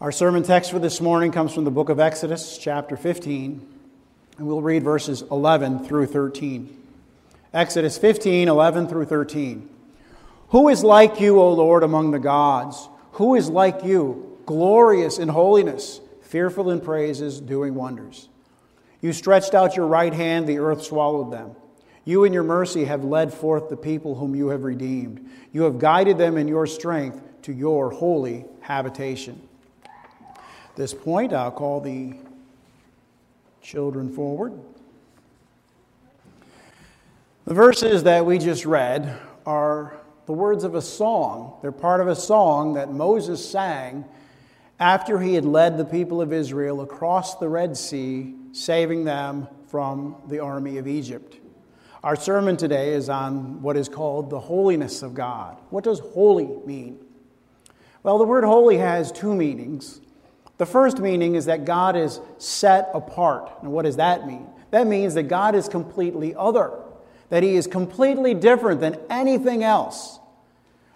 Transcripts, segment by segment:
Our sermon text for this morning comes from the book of Exodus, chapter 15, and we'll read verses 11 through 13. Exodus 15, 11 through 13. Who is like you, O Lord, among the gods? Who is like you, glorious in holiness, fearful in praises, doing wonders? You stretched out your right hand, the earth swallowed them. You in your mercy have led forth the people whom you have redeemed. You have guided them in your strength to your holy habitation this point, I'll call the children forward. The verses that we just read are the words of a song. They're part of a song that Moses sang after he had led the people of Israel across the Red Sea, saving them from the army of Egypt. Our sermon today is on what is called the holiness of God. What does holy mean? Well, the word holy has two meanings. The first meaning is that God is set apart. And what does that mean? That means that God is completely other, that He is completely different than anything else.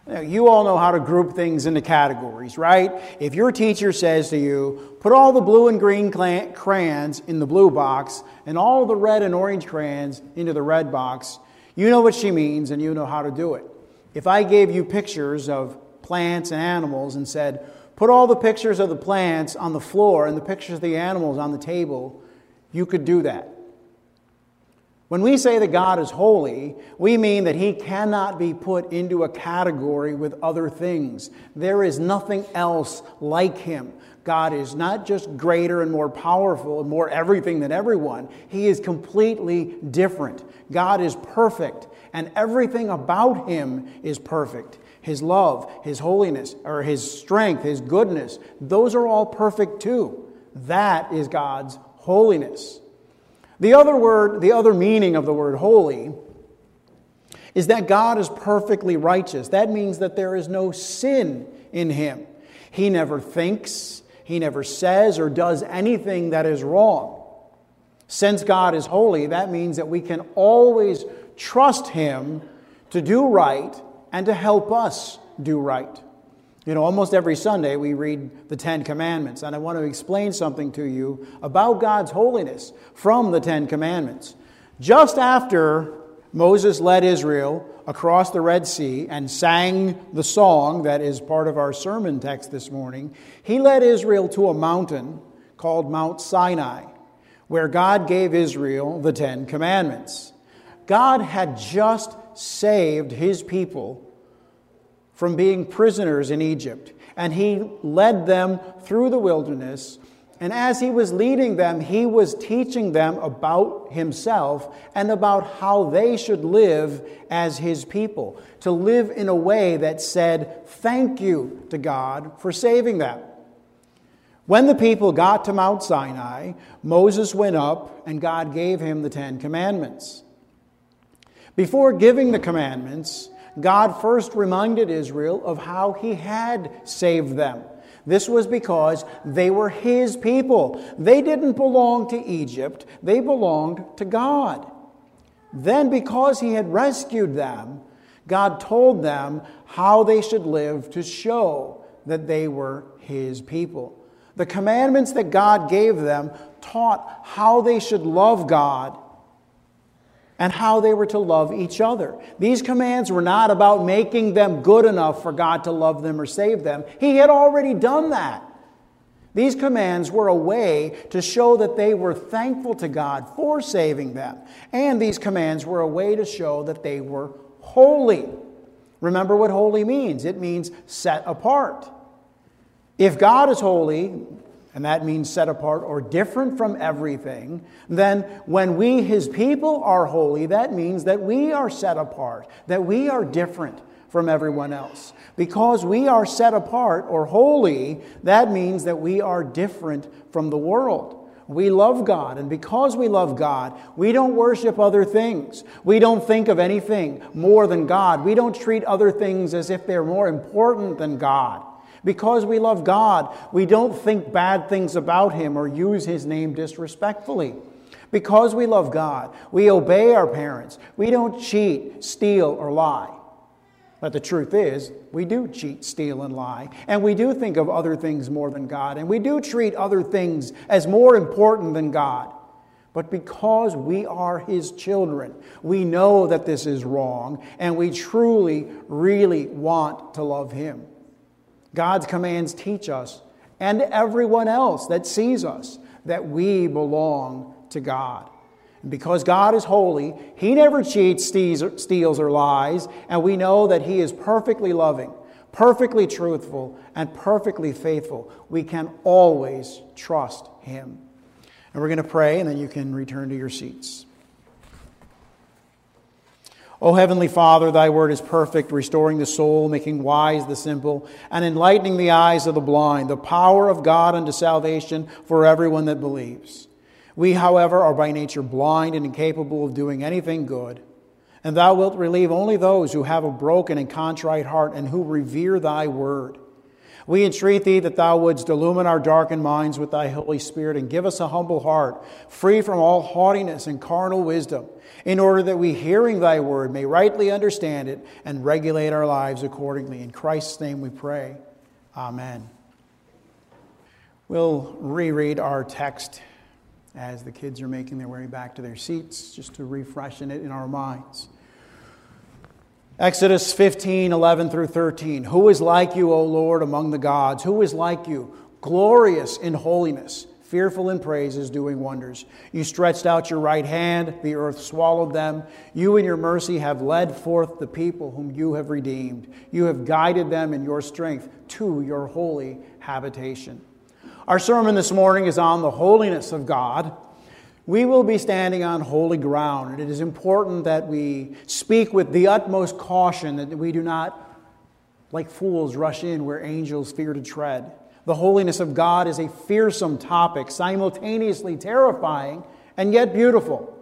Now, you all know how to group things into categories, right? If your teacher says to you, put all the blue and green crayons in the blue box and all the red and orange crayons into the red box, you know what she means and you know how to do it. If I gave you pictures of plants and animals and said, put all the pictures of the plants on the floor and the pictures of the animals on the table, you could do that. When we say that God is holy, we mean that He cannot be put into a category with other things. There is nothing else like Him. God is not just greater and more powerful and more everything than everyone, He is completely different. God is perfect, and everything about Him is perfect his love, his holiness, or his strength, his goodness, those are all perfect too. That is God's holiness. The other word, the other meaning of the word holy is that God is perfectly righteous. That means that there is no sin in him. He never thinks, he never says or does anything that is wrong. Since God is holy, that means that we can always trust him to do right and to help us do right. You know, almost every Sunday we read the Ten Commandments, and I want to explain something to you about God's holiness from the Ten Commandments. Just after Moses led Israel across the Red Sea and sang the song that is part of our sermon text this morning, he led Israel to a mountain called Mount Sinai, where God gave Israel the Ten Commandments. God had just saved his people from being prisoners in Egypt, and he led them through the wilderness. And as he was leading them, he was teaching them about himself and about how they should live as his people, to live in a way that said, Thank you to God for saving them. When the people got to Mount Sinai, Moses went up and God gave him the Ten Commandments. Before giving the commandments, God first reminded Israel of how he had saved them. This was because they were his people. They didn't belong to Egypt, they belonged to God. Then, because he had rescued them, God told them how they should live to show that they were his people. The commandments that God gave them taught how they should love God and how they were to love each other. These commands were not about making them good enough for God to love them or save them. He had already done that. These commands were a way to show that they were thankful to God for saving them. And these commands were a way to show that they were holy. Remember what holy means it means set apart. If God is holy, and that means set apart or different from everything, then when we, his people, are holy, that means that we are set apart, that we are different from everyone else. Because we are set apart or holy, that means that we are different from the world. We love God, and because we love God, we don't worship other things. We don't think of anything more than God. We don't treat other things as if they're more important than God. Because we love God, we don't think bad things about Him or use His name disrespectfully. Because we love God, we obey our parents. We don't cheat, steal, or lie. But the truth is, we do cheat, steal, and lie. And we do think of other things more than God. And we do treat other things as more important than God. But because we are His children, we know that this is wrong, and we truly, really want to love Him. God's commands teach us, and everyone else that sees us, that we belong to God. And because God is holy, He never cheats, steals, or lies, and we know that He is perfectly loving, perfectly truthful, and perfectly faithful. We can always trust Him. And we're going to pray, and then you can return to your seats. O Heavenly Father, Thy word is perfect, restoring the soul, making wise the simple, and enlightening the eyes of the blind, the power of God unto salvation for everyone that believes. We, however, are by nature blind and incapable of doing anything good. And thou wilt relieve only those who have a broken and contrite heart and who revere thy word. We entreat thee that thou wouldst illumine our darkened minds with thy Holy Spirit and give us a humble heart, free from all haughtiness and carnal wisdom, in order that we, hearing thy word, may rightly understand it and regulate our lives accordingly. In Christ's name we pray. Amen. We'll reread our text as the kids are making their way back to their seats, just to refreshen it in our minds. Exodus 15, 11 through 13. Who is like you, O Lord, among the gods? Who is like you, glorious in holiness, fearful in praises, doing wonders? You stretched out your right hand, the earth swallowed them. You in your mercy have led forth the people whom you have redeemed. You have guided them in your strength to your holy habitation. Our sermon this morning is on the holiness of God. We will be standing on holy ground, and it is important that we speak with the utmost caution, that we do not, like fools, rush in where angels fear to tread. The holiness of God is a fearsome topic, simultaneously terrifying and yet beautiful.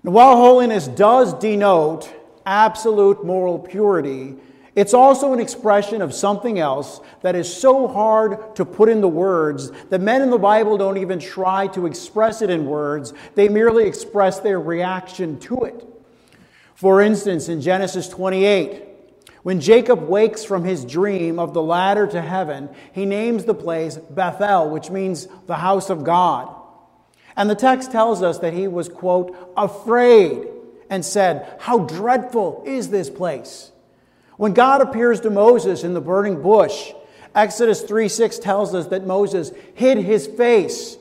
While holiness does denote absolute moral purity, it's also an expression of something else that is so hard to put into words that men in the Bible don't even try to express it in words. They merely express their reaction to it. For instance, in Genesis 28, when Jacob wakes from his dream of the ladder to heaven, he names the place Bethel, which means the house of God. And the text tells us that he was, quote, afraid and said, How dreadful is this place! When God appears to Moses in the burning bush, Exodus 3 6 tells us that Moses hid his face,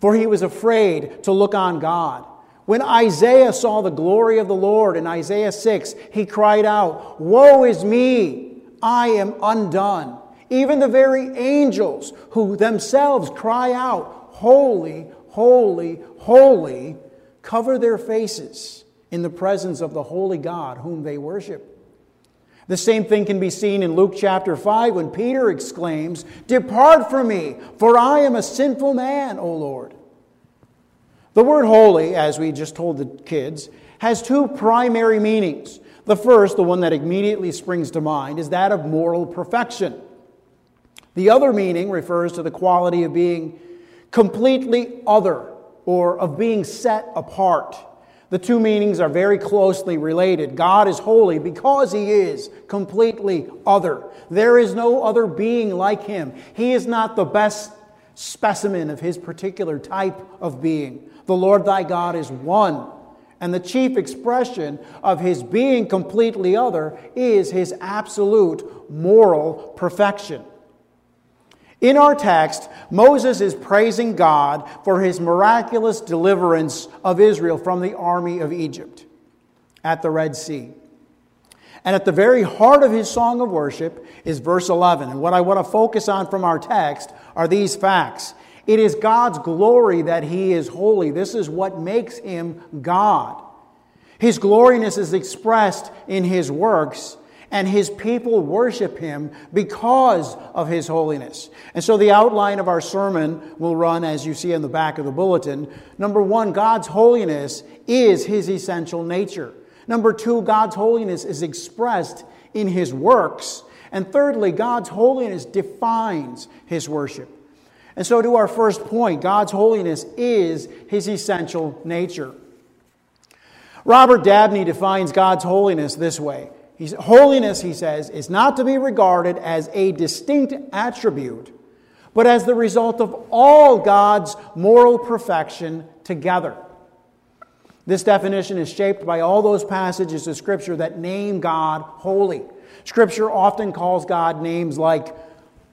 for he was afraid to look on God. When Isaiah saw the glory of the Lord in Isaiah 6, he cried out, Woe is me! I am undone. Even the very angels who themselves cry out, Holy, holy, holy, cover their faces in the presence of the holy God whom they worship. The same thing can be seen in Luke chapter 5 when Peter exclaims, Depart from me, for I am a sinful man, O Lord. The word holy, as we just told the kids, has two primary meanings. The first, the one that immediately springs to mind, is that of moral perfection. The other meaning refers to the quality of being completely other or of being set apart. The two meanings are very closely related. God is holy because he is completely other. There is no other being like him. He is not the best specimen of his particular type of being. The Lord thy God is one. And the chief expression of his being completely other is his absolute moral perfection. In our text, Moses is praising God for his miraculous deliverance of Israel from the army of Egypt at the Red Sea. And at the very heart of his song of worship is verse 11. And what I want to focus on from our text are these facts. It is God's glory that he is holy. This is what makes him God. His gloriness is expressed in his works and his people worship him because of his holiness. And so the outline of our sermon will run as you see in the back of the bulletin. Number one, God's holiness is his essential nature. Number two, God's holiness is expressed in his works. And thirdly, God's holiness defines his worship. And so, to our first point, God's holiness is his essential nature. Robert Dabney defines God's holiness this way He's, holiness, he says, is not to be regarded as a distinct attribute, but as the result of all God's moral perfection together. This definition is shaped by all those passages of Scripture that name God holy. Scripture often calls God names like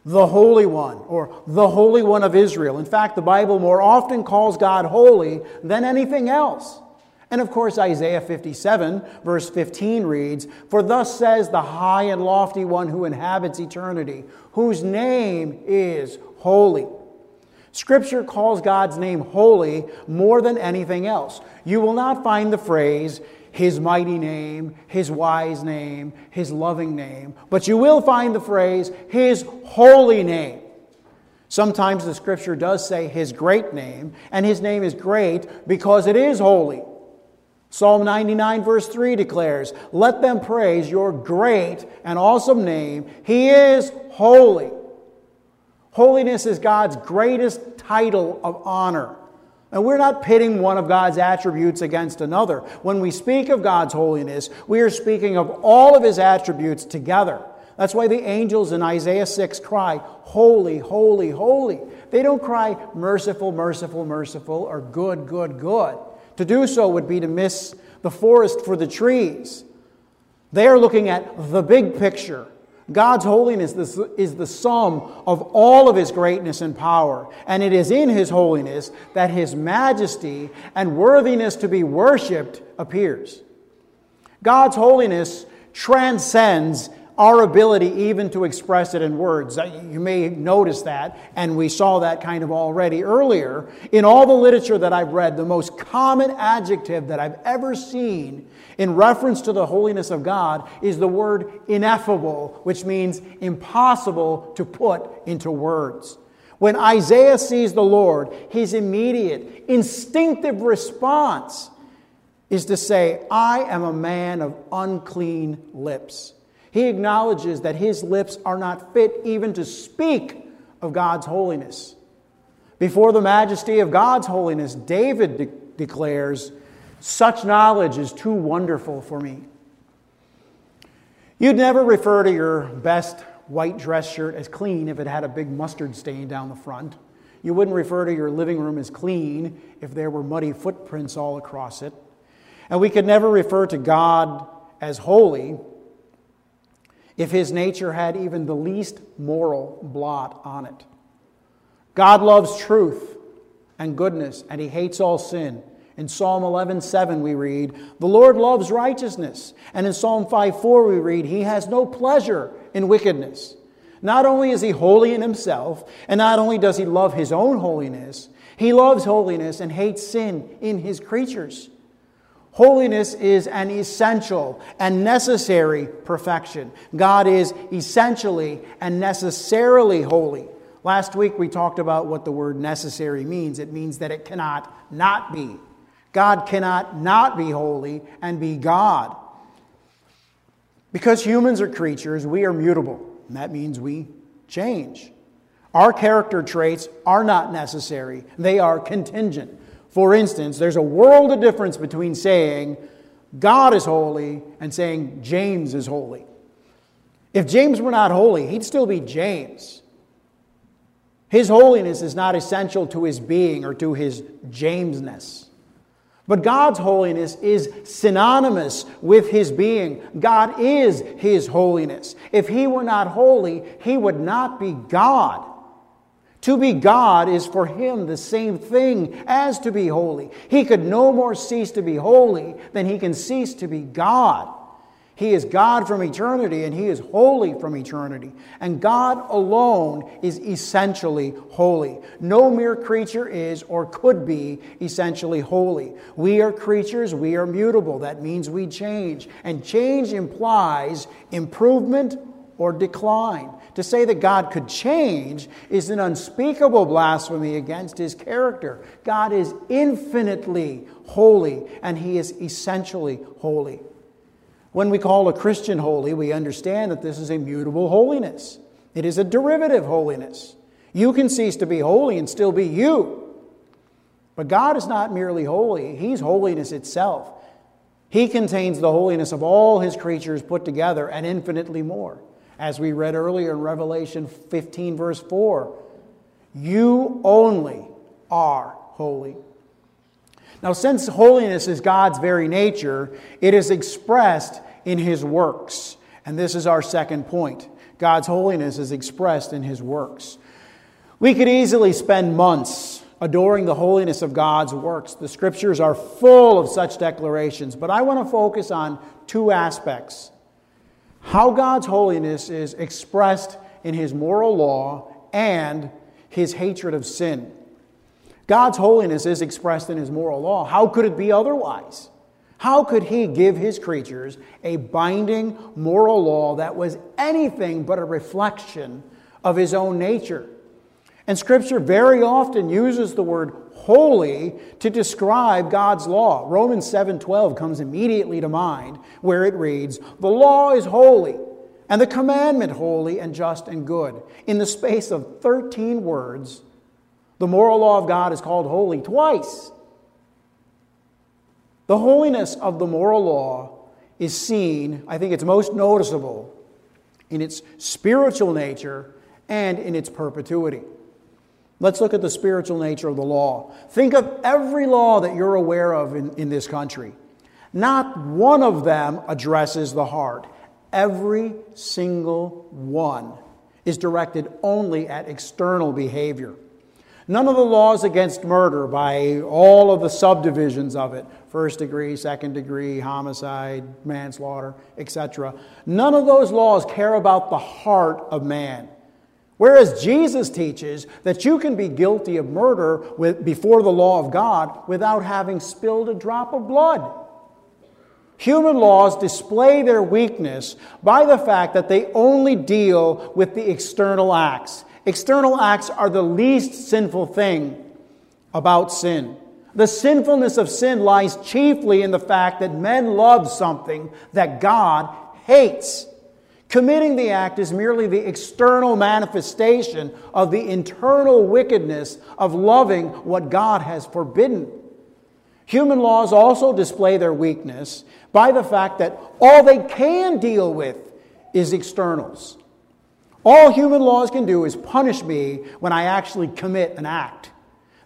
the Holy One or the Holy One of Israel. In fact, the Bible more often calls God holy than anything else. And of course, Isaiah 57, verse 15 reads For thus says the high and lofty one who inhabits eternity, whose name is holy. Scripture calls God's name holy more than anything else. You will not find the phrase, his mighty name, his wise name, his loving name, but you will find the phrase, his holy name. Sometimes the scripture does say his great name, and his name is great because it is holy. Psalm 99, verse 3 declares, Let them praise your great and awesome name. He is holy. Holiness is God's greatest title of honor. And we're not pitting one of God's attributes against another. When we speak of God's holiness, we are speaking of all of his attributes together. That's why the angels in Isaiah 6 cry, Holy, holy, holy. They don't cry, Merciful, merciful, merciful, or Good, good, good. To do so would be to miss the forest for the trees. They are looking at the big picture. God's holiness is the sum of all of His greatness and power. And it is in His holiness that His majesty and worthiness to be worshiped appears. God's holiness transcends our ability even to express it in words. You may notice that, and we saw that kind of already earlier. In all the literature that I've read, the most common adjective that I've ever seen in reference to the holiness of God is the word ineffable, which means impossible to put into words. When Isaiah sees the Lord, his immediate, instinctive response is to say, I am a man of unclean lips. He acknowledges that his lips are not fit even to speak of God's holiness. Before the majesty of God's holiness, David de- declares, Such knowledge is too wonderful for me. You'd never refer to your best white dress shirt as clean if it had a big mustard stain down the front. You wouldn't refer to your living room as clean if there were muddy footprints all across it. And we could never refer to God as holy if his nature had even the least moral blot on it. God loves truth and goodness, and he hates all sin. In Psalm 11:7 we read, "The Lord loves righteousness." And in Psalm 5:4 we read, "He has no pleasure in wickedness." Not only is he holy in himself, and not only does he love his own holiness, he loves holiness and hates sin in his creatures. Holiness is an essential and necessary perfection. God is essentially and necessarily holy. Last week we talked about what the word necessary means. It means that it cannot not be. God cannot not be holy and be God. Because humans are creatures, we are mutable. And that means we change. Our character traits are not necessary, they are contingent. For instance, there's a world of difference between saying God is holy and saying James is holy. If James were not holy, he'd still be James. His holiness is not essential to his being or to his Jamesness. But God's holiness is synonymous with his being. God is his holiness. If he were not holy, he would not be God. To be God is for him the same thing as to be holy. He could no more cease to be holy than he can cease to be God. He is God from eternity and he is holy from eternity. And God alone is essentially holy. No mere creature is or could be essentially holy. We are creatures, we are mutable. That means we change. And change implies improvement or decline. To say that God could change is an unspeakable blasphemy against his character. God is infinitely holy, and he is essentially holy. When we call a Christian holy, we understand that this is a mutable holiness, it is a derivative holiness. You can cease to be holy and still be you. But God is not merely holy, He's holiness itself. He contains the holiness of all his creatures put together and infinitely more. As we read earlier in Revelation 15, verse 4, you only are holy. Now, since holiness is God's very nature, it is expressed in his works. And this is our second point. God's holiness is expressed in his works. We could easily spend months adoring the holiness of God's works. The scriptures are full of such declarations, but I want to focus on two aspects how God's holiness is expressed in his moral law and his hatred of sin. God's holiness is expressed in his moral law. How could it be otherwise? How could he give his creatures a binding moral law that was anything but a reflection of his own nature? And scripture very often uses the word holy to describe God's law. Romans 7:12 comes immediately to mind where it reads, "The law is holy, and the commandment holy and just and good." In the space of 13 words, the moral law of God is called holy twice. The holiness of the moral law is seen, I think it's most noticeable, in its spiritual nature and in its perpetuity. Let's look at the spiritual nature of the law. Think of every law that you're aware of in, in this country. Not one of them addresses the heart. Every single one is directed only at external behavior. None of the laws against murder, by all of the subdivisions of it first degree, second degree, homicide, manslaughter, etc. None of those laws care about the heart of man. Whereas Jesus teaches that you can be guilty of murder with, before the law of God without having spilled a drop of blood. Human laws display their weakness by the fact that they only deal with the external acts. External acts are the least sinful thing about sin. The sinfulness of sin lies chiefly in the fact that men love something that God hates. Committing the act is merely the external manifestation of the internal wickedness of loving what God has forbidden. Human laws also display their weakness by the fact that all they can deal with is externals. All human laws can do is punish me when I actually commit an act.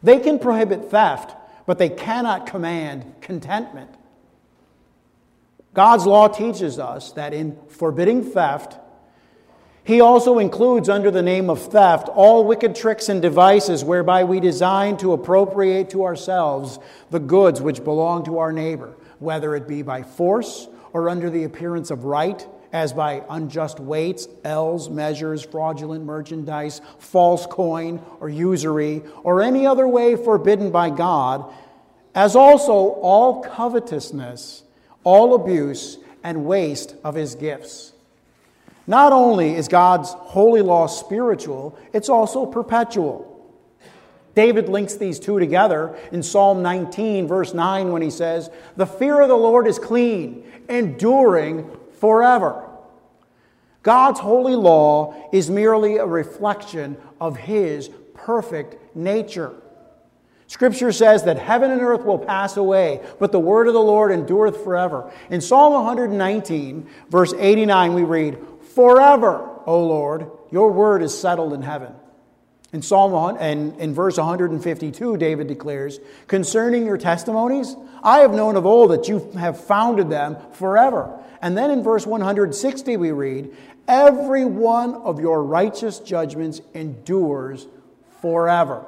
They can prohibit theft, but they cannot command contentment. God's law teaches us that in forbidding theft, he also includes under the name of theft all wicked tricks and devices whereby we design to appropriate to ourselves the goods which belong to our neighbor, whether it be by force or under the appearance of right as by unjust weights, ells, measures, fraudulent merchandise, false coin, or usury, or any other way forbidden by God, as also all covetousness, all abuse, and waste of his gifts. Not only is God's holy law spiritual, it's also perpetual. David links these two together in Psalm 19, verse 9, when he says, The fear of the Lord is clean, enduring forever. God's holy law is merely a reflection of His perfect nature. Scripture says that heaven and earth will pass away, but the word of the Lord endureth forever. In Psalm 119, verse 89, we read, Forever, O Lord, your word is settled in heaven. In Psalm and in verse 152, David declares, Concerning your testimonies, I have known of old that you have founded them forever. And then in verse 160, we read, Every one of your righteous judgments endures forever.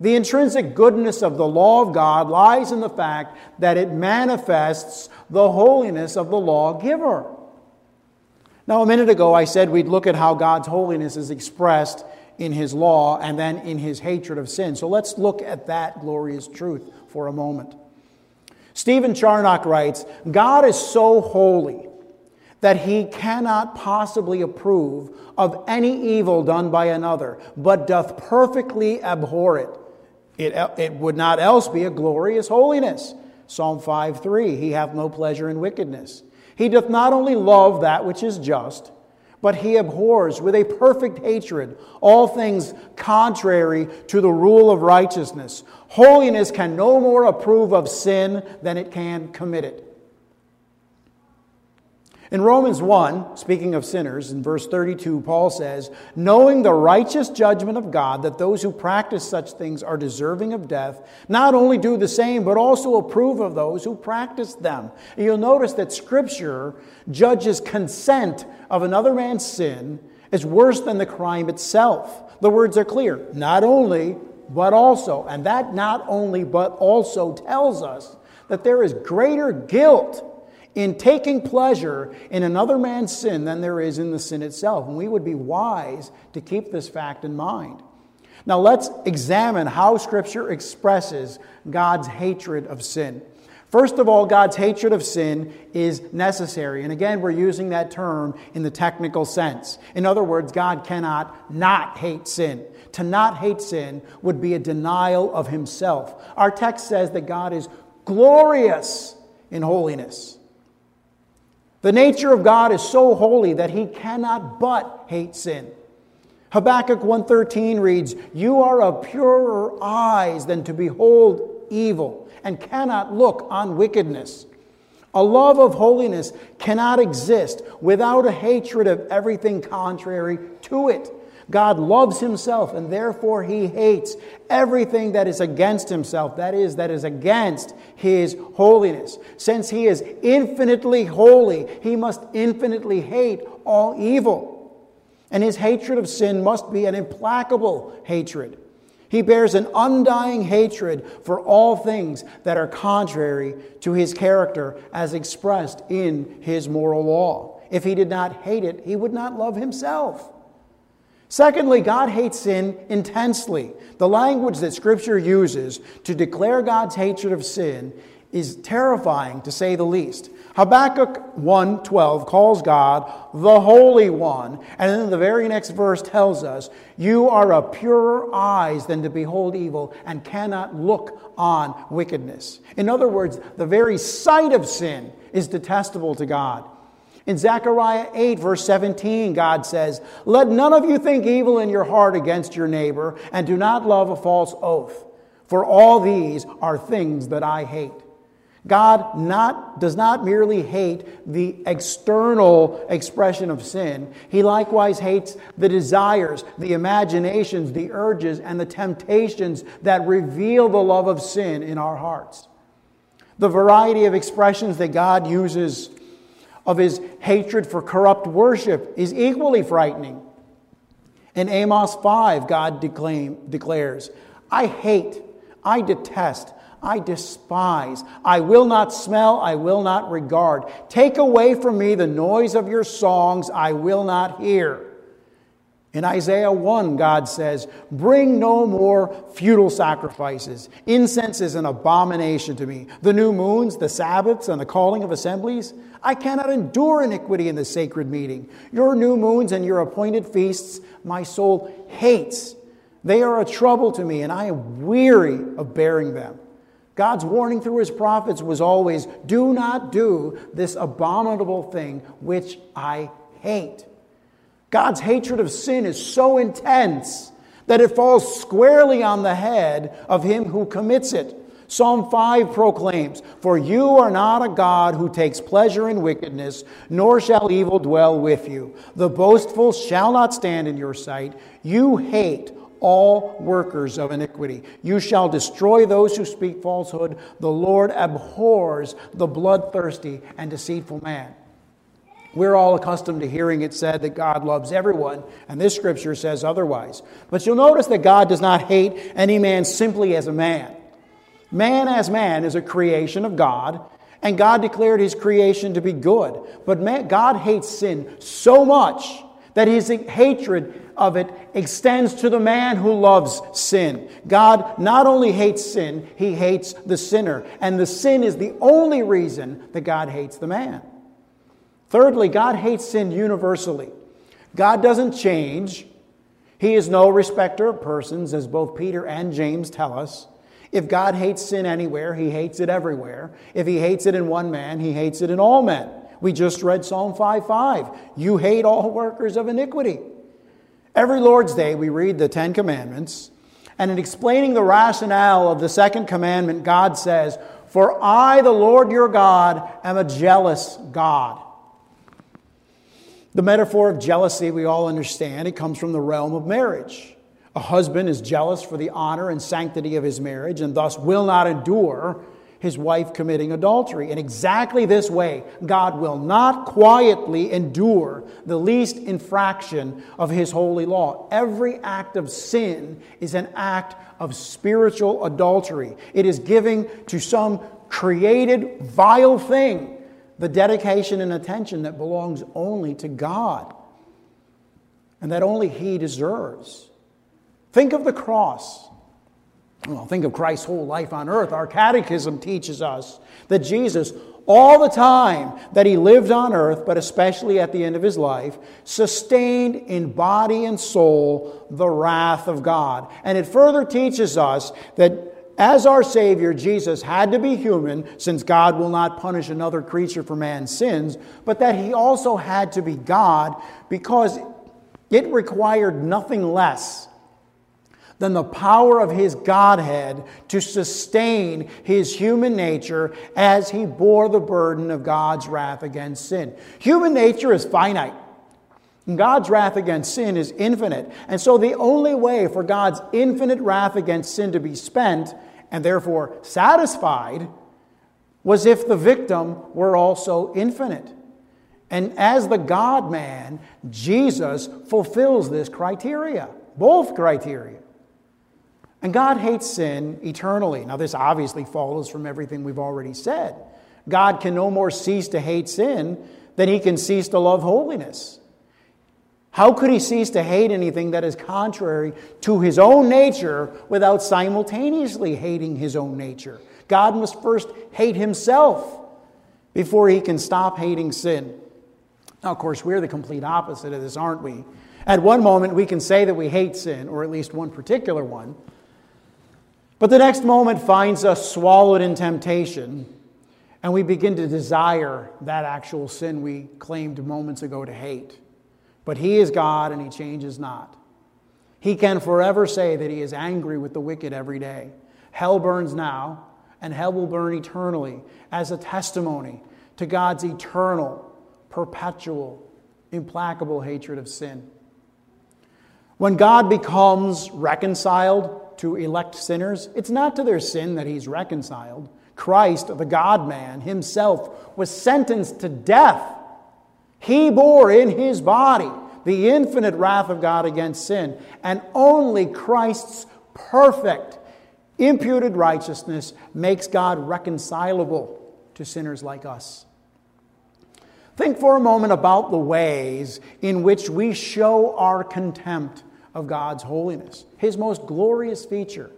The intrinsic goodness of the law of God lies in the fact that it manifests the holiness of the lawgiver. Now, a minute ago, I said we'd look at how God's holiness is expressed in His law and then in His hatred of sin. So let's look at that glorious truth for a moment. Stephen Charnock writes God is so holy that he cannot possibly approve of any evil done by another, but doth perfectly abhor it. It, it would not else be a glorious holiness. Psalm 5 3 He hath no pleasure in wickedness. He doth not only love that which is just, but he abhors with a perfect hatred all things contrary to the rule of righteousness. Holiness can no more approve of sin than it can commit it. In Romans 1, speaking of sinners, in verse 32, Paul says, Knowing the righteous judgment of God, that those who practice such things are deserving of death, not only do the same, but also approve of those who practice them. And you'll notice that Scripture judges consent of another man's sin as worse than the crime itself. The words are clear not only, but also. And that not only, but also tells us that there is greater guilt in taking pleasure in another man's sin than there is in the sin itself. And we would be wise to keep this fact in mind. Now, let's examine how Scripture expresses God's hatred of sin. First of all, God's hatred of sin is necessary. And again, we're using that term in the technical sense. In other words, God cannot not hate sin. To not hate sin would be a denial of himself. Our text says that God is glorious in holiness. The nature of God is so holy that he cannot but hate sin. Habakkuk 1:13 reads, "You are of purer eyes than to behold evil, and cannot look on wickedness." A love of holiness cannot exist without a hatred of everything contrary to it. God loves himself and therefore he hates everything that is against himself, that is, that is against his holiness. Since he is infinitely holy, he must infinitely hate all evil. And his hatred of sin must be an implacable hatred. He bears an undying hatred for all things that are contrary to his character as expressed in his moral law. If he did not hate it, he would not love himself. Secondly, God hates sin intensely. The language that Scripture uses to declare God's hatred of sin is terrifying to say the least. Habakkuk 1:12 calls God the Holy One, and then the very next verse tells us, "You are of purer eyes than to behold evil and cannot look on wickedness." In other words, the very sight of sin is detestable to God. In Zechariah 8, verse 17, God says, Let none of you think evil in your heart against your neighbor, and do not love a false oath, for all these are things that I hate. God not, does not merely hate the external expression of sin, He likewise hates the desires, the imaginations, the urges, and the temptations that reveal the love of sin in our hearts. The variety of expressions that God uses of his hatred for corrupt worship is equally frightening. In Amos 5, God declaim, declares, I hate, I detest, I despise. I will not smell, I will not regard. Take away from me the noise of your songs, I will not hear. In Isaiah 1, God says, Bring no more futile sacrifices. Incense is an abomination to me. The new moons, the Sabbaths, and the calling of assemblies, I cannot endure iniquity in the sacred meeting. Your new moons and your appointed feasts, my soul hates. They are a trouble to me, and I am weary of bearing them. God's warning through his prophets was always do not do this abominable thing which I hate. God's hatred of sin is so intense that it falls squarely on the head of him who commits it. Psalm 5 proclaims, For you are not a God who takes pleasure in wickedness, nor shall evil dwell with you. The boastful shall not stand in your sight. You hate all workers of iniquity. You shall destroy those who speak falsehood. The Lord abhors the bloodthirsty and deceitful man. We're all accustomed to hearing it said that God loves everyone, and this scripture says otherwise. But you'll notice that God does not hate any man simply as a man. Man as man is a creation of God, and God declared his creation to be good. But man, God hates sin so much that his hatred of it extends to the man who loves sin. God not only hates sin, he hates the sinner. And the sin is the only reason that God hates the man. Thirdly, God hates sin universally. God doesn't change. He is no respecter of persons, as both Peter and James tell us. If God hates sin anywhere, he hates it everywhere. If he hates it in one man, he hates it in all men. We just read Psalm 5 5. You hate all workers of iniquity. Every Lord's Day, we read the Ten Commandments, and in explaining the rationale of the second commandment, God says, For I, the Lord your God, am a jealous God. The metaphor of jealousy, we all understand, it comes from the realm of marriage. A husband is jealous for the honor and sanctity of his marriage and thus will not endure his wife committing adultery. In exactly this way, God will not quietly endure the least infraction of his holy law. Every act of sin is an act of spiritual adultery. It is giving to some created vile thing the dedication and attention that belongs only to God and that only He deserves. Think of the cross. Well, think of Christ's whole life on earth. Our catechism teaches us that Jesus, all the time that he lived on earth, but especially at the end of his life, sustained in body and soul the wrath of God. And it further teaches us that as our Savior, Jesus had to be human, since God will not punish another creature for man's sins, but that he also had to be God because it required nothing less than the power of his Godhead to sustain his human nature as he bore the burden of God's wrath against sin. Human nature is finite. And God's wrath against sin is infinite. And so the only way for God's infinite wrath against sin to be spent and therefore satisfied was if the victim were also infinite. And as the God man, Jesus fulfills this criteria, both criteria. And God hates sin eternally. Now, this obviously follows from everything we've already said. God can no more cease to hate sin than he can cease to love holiness. How could he cease to hate anything that is contrary to his own nature without simultaneously hating his own nature? God must first hate himself before he can stop hating sin. Now, of course, we're the complete opposite of this, aren't we? At one moment, we can say that we hate sin, or at least one particular one. But the next moment finds us swallowed in temptation, and we begin to desire that actual sin we claimed moments ago to hate. But He is God and He changes not. He can forever say that He is angry with the wicked every day. Hell burns now, and hell will burn eternally as a testimony to God's eternal, perpetual, implacable hatred of sin. When God becomes reconciled to elect sinners, it's not to their sin that He's reconciled. Christ, the God man, Himself was sentenced to death he bore in his body the infinite wrath of God against sin, and only Christ's perfect, imputed righteousness makes God reconcilable to sinners like us. Think for a moment about the ways in which we show our contempt of God's holiness, His most glorious feature.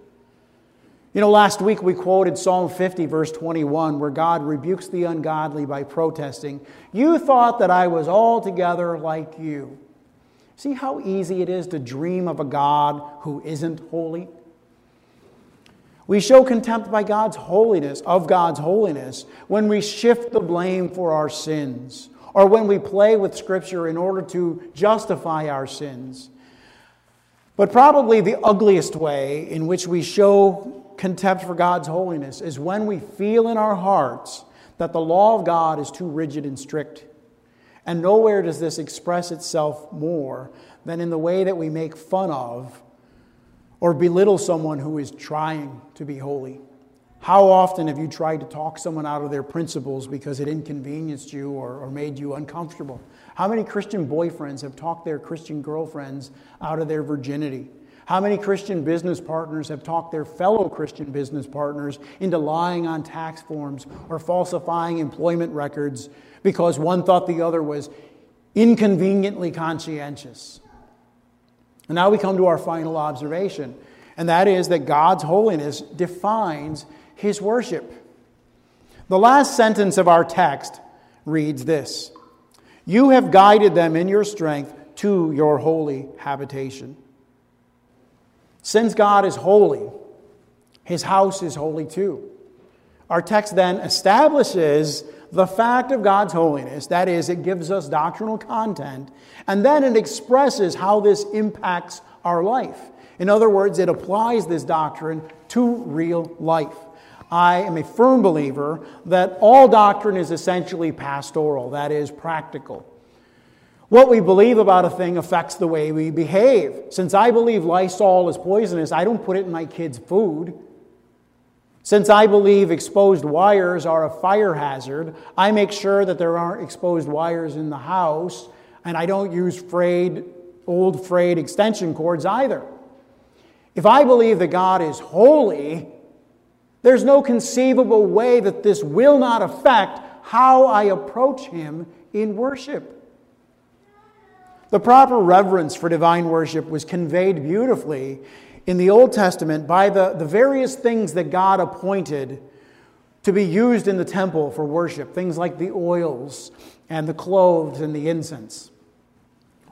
You know, last week we quoted Psalm 50, verse 21, where God rebukes the ungodly by protesting, You thought that I was altogether like you. See how easy it is to dream of a God who isn't holy? We show contempt by God's holiness, of God's holiness, when we shift the blame for our sins, or when we play with Scripture in order to justify our sins. But probably the ugliest way in which we show contempt for God's holiness is when we feel in our hearts that the law of God is too rigid and strict. And nowhere does this express itself more than in the way that we make fun of or belittle someone who is trying to be holy. How often have you tried to talk someone out of their principles because it inconvenienced you or, or, made you uncomfortable? How many Christian boyfriends have talked their Christian girlfriends out of their virginity? How many Christian business partners have talked their fellow Christian business partners into lying on tax forms or falsifying employment records because one thought the other was inconveniently conscientious? And now we come to our final observation, and that is that God's holiness defines his worship. The last sentence of our text reads this You have guided them in your strength to your holy habitation. Since God is holy, his house is holy too. Our text then establishes the fact of God's holiness, that is, it gives us doctrinal content, and then it expresses how this impacts our life. In other words, it applies this doctrine to real life. I am a firm believer that all doctrine is essentially pastoral, that is, practical. What we believe about a thing affects the way we behave. Since I believe Lysol is poisonous, I don't put it in my kids' food. Since I believe exposed wires are a fire hazard, I make sure that there aren't exposed wires in the house, and I don't use frayed, old frayed extension cords either. If I believe that God is holy, there's no conceivable way that this will not affect how I approach Him in worship. The proper reverence for divine worship was conveyed beautifully in the Old Testament by the, the various things that God appointed to be used in the temple for worship, things like the oils and the cloves and the incense.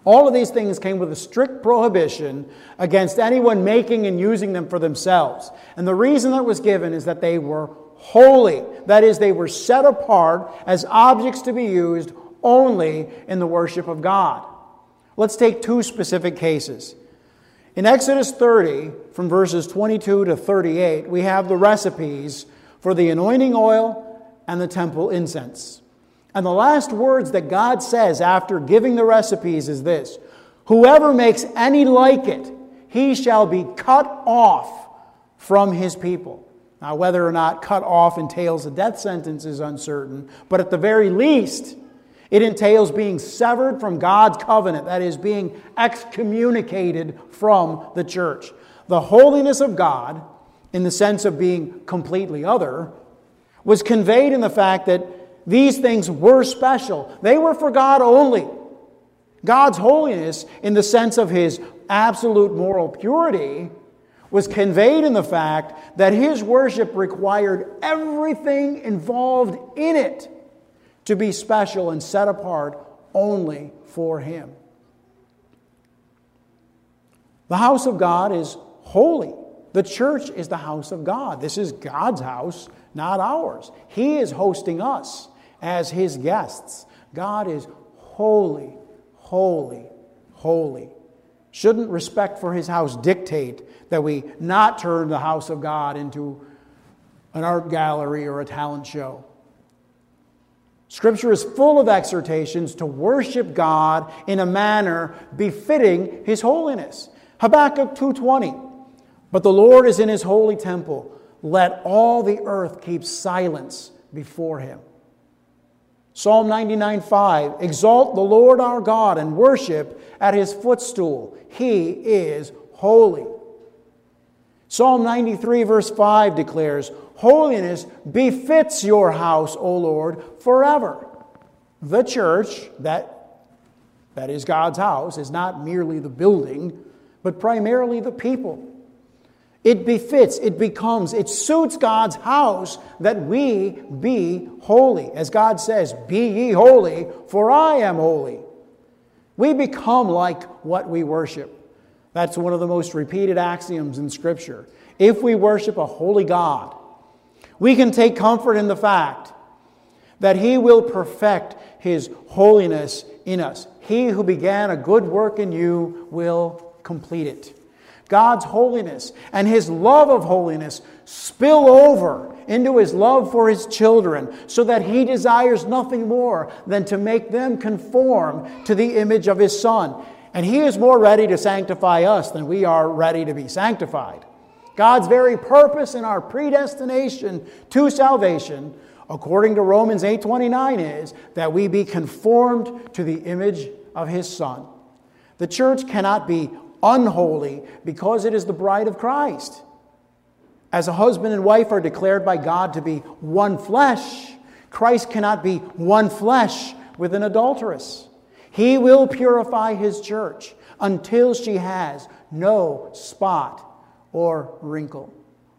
All of these things came with a strict prohibition against anyone making and using them for themselves. And the reason that was given is that they were holy. That is, they were set apart as objects to be used only in the worship of God. Let's take two specific cases. In Exodus 30, from verses 22 to 38, we have the recipes for the anointing oil and the temple incense. And the last words that God says after giving the recipes is this Whoever makes any like it, he shall be cut off from his people. Now, whether or not cut off entails a death sentence is uncertain, but at the very least, it entails being severed from God's covenant, that is, being excommunicated from the church. The holiness of God, in the sense of being completely other, was conveyed in the fact that these things were special. They were for God only. God's holiness, in the sense of his absolute moral purity, was conveyed in the fact that his worship required everything involved in it to be special and set apart only for Him. The house of God is holy. The church is the house of God. This is God's house, not ours. He is hosting us as His guests. God is holy, holy, holy. Shouldn't respect for His house dictate that we not turn the house of God into an art gallery or a talent show? Scripture is full of exhortations to worship God in a manner befitting his holiness. Habakkuk 2:20 But the Lord is in his holy temple let all the earth keep silence before him. Psalm 99:5 Exalt the Lord our God and worship at his footstool he is holy. Psalm 93 verse 5 declares holiness befits your house, O Lord, forever. The church, that, that is God's house, is not merely the building, but primarily the people. It befits, it becomes, it suits God's house that we be holy. As God says, Be ye holy, for I am holy. We become like what we worship. That's one of the most repeated axioms in Scripture. If we worship a holy God, we can take comfort in the fact that He will perfect His holiness in us. He who began a good work in you will complete it. God's holiness and His love of holiness spill over into His love for His children so that He desires nothing more than to make them conform to the image of His Son. And He is more ready to sanctify us than we are ready to be sanctified. God's very purpose in our predestination to salvation, according to Romans 8:29 is that we be conformed to the image of his son. The church cannot be unholy because it is the bride of Christ. As a husband and wife are declared by God to be one flesh, Christ cannot be one flesh with an adulteress. He will purify his church until she has no spot or wrinkle.